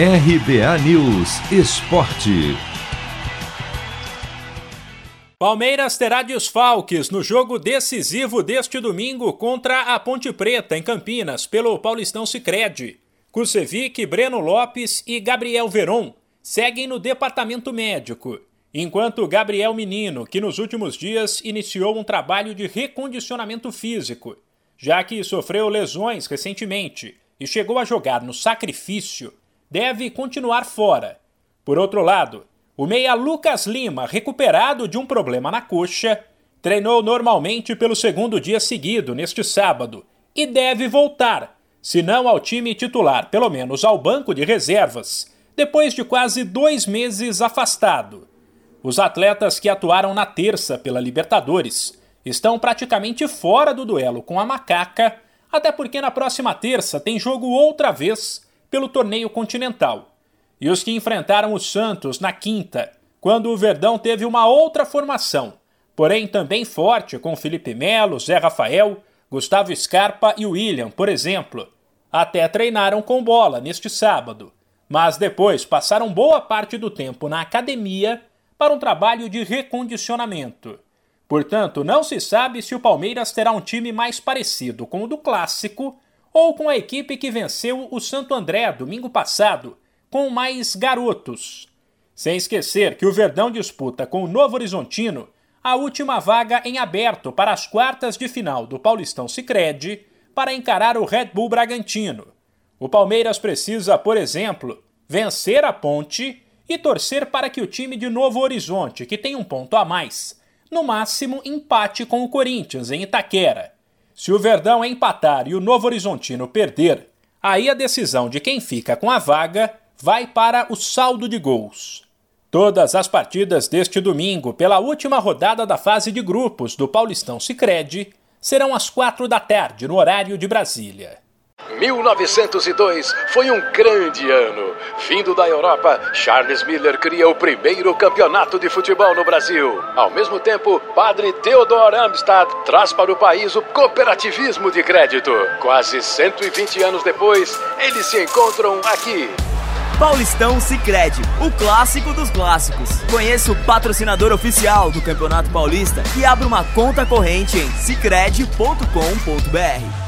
RBA News Esporte. Palmeiras terá desfalques no jogo decisivo deste domingo contra a Ponte Preta, em Campinas, pelo Paulistão Sicredi. Kusevic, Breno Lopes e Gabriel Veron seguem no departamento médico, enquanto Gabriel Menino, que nos últimos dias iniciou um trabalho de recondicionamento físico, já que sofreu lesões recentemente e chegou a jogar no sacrifício, deve continuar fora. Por outro lado, o meia Lucas Lima, recuperado de um problema na coxa, treinou normalmente pelo segundo dia seguido, neste sábado, e deve voltar, se não ao time titular, pelo menos ao banco de reservas, depois de quase dois meses afastado. Os atletas que atuaram na terça pela Libertadores estão praticamente fora do duelo com a Macaca, até porque na próxima terça tem jogo outra vez pelo torneio continental. E os que enfrentaram o Santos na quinta, quando o Verdão teve uma outra formação, porém também forte com Felipe Melo, Zé Rafael, Gustavo Scarpa e William, por exemplo, até treinaram com bola neste sábado, mas depois passaram boa parte do tempo na academia para um trabalho de recondicionamento. Portanto, não se sabe se o Palmeiras terá um time mais parecido com o do clássico ou com a equipe que venceu o Santo André domingo passado, com mais garotos. Sem esquecer que o Verdão disputa com o Novo Horizontino a última vaga em aberto para as quartas de final do Paulistão Sicredi para encarar o Red Bull Bragantino. O Palmeiras precisa, por exemplo, vencer a Ponte e torcer para que o time de Novo Horizonte, que tem um ponto a mais, no máximo empate com o Corinthians em Itaquera. Se o Verdão empatar e o Novo Horizontino perder, aí a decisão de quem fica com a vaga vai para o saldo de gols. Todas as partidas deste domingo, pela última rodada da fase de grupos do Paulistão Sicredi, serão às quatro da tarde, no horário de Brasília. 1902 foi um grande ano. Vindo da Europa, Charles Miller cria o primeiro campeonato de futebol no Brasil. Ao mesmo tempo, padre Theodor Amstad traz para o país o cooperativismo de crédito. Quase 120 anos depois, eles se encontram aqui. Paulistão Sicredi, o clássico dos clássicos. Conheça o patrocinador oficial do Campeonato Paulista e abra uma conta corrente em sicredi.com.br.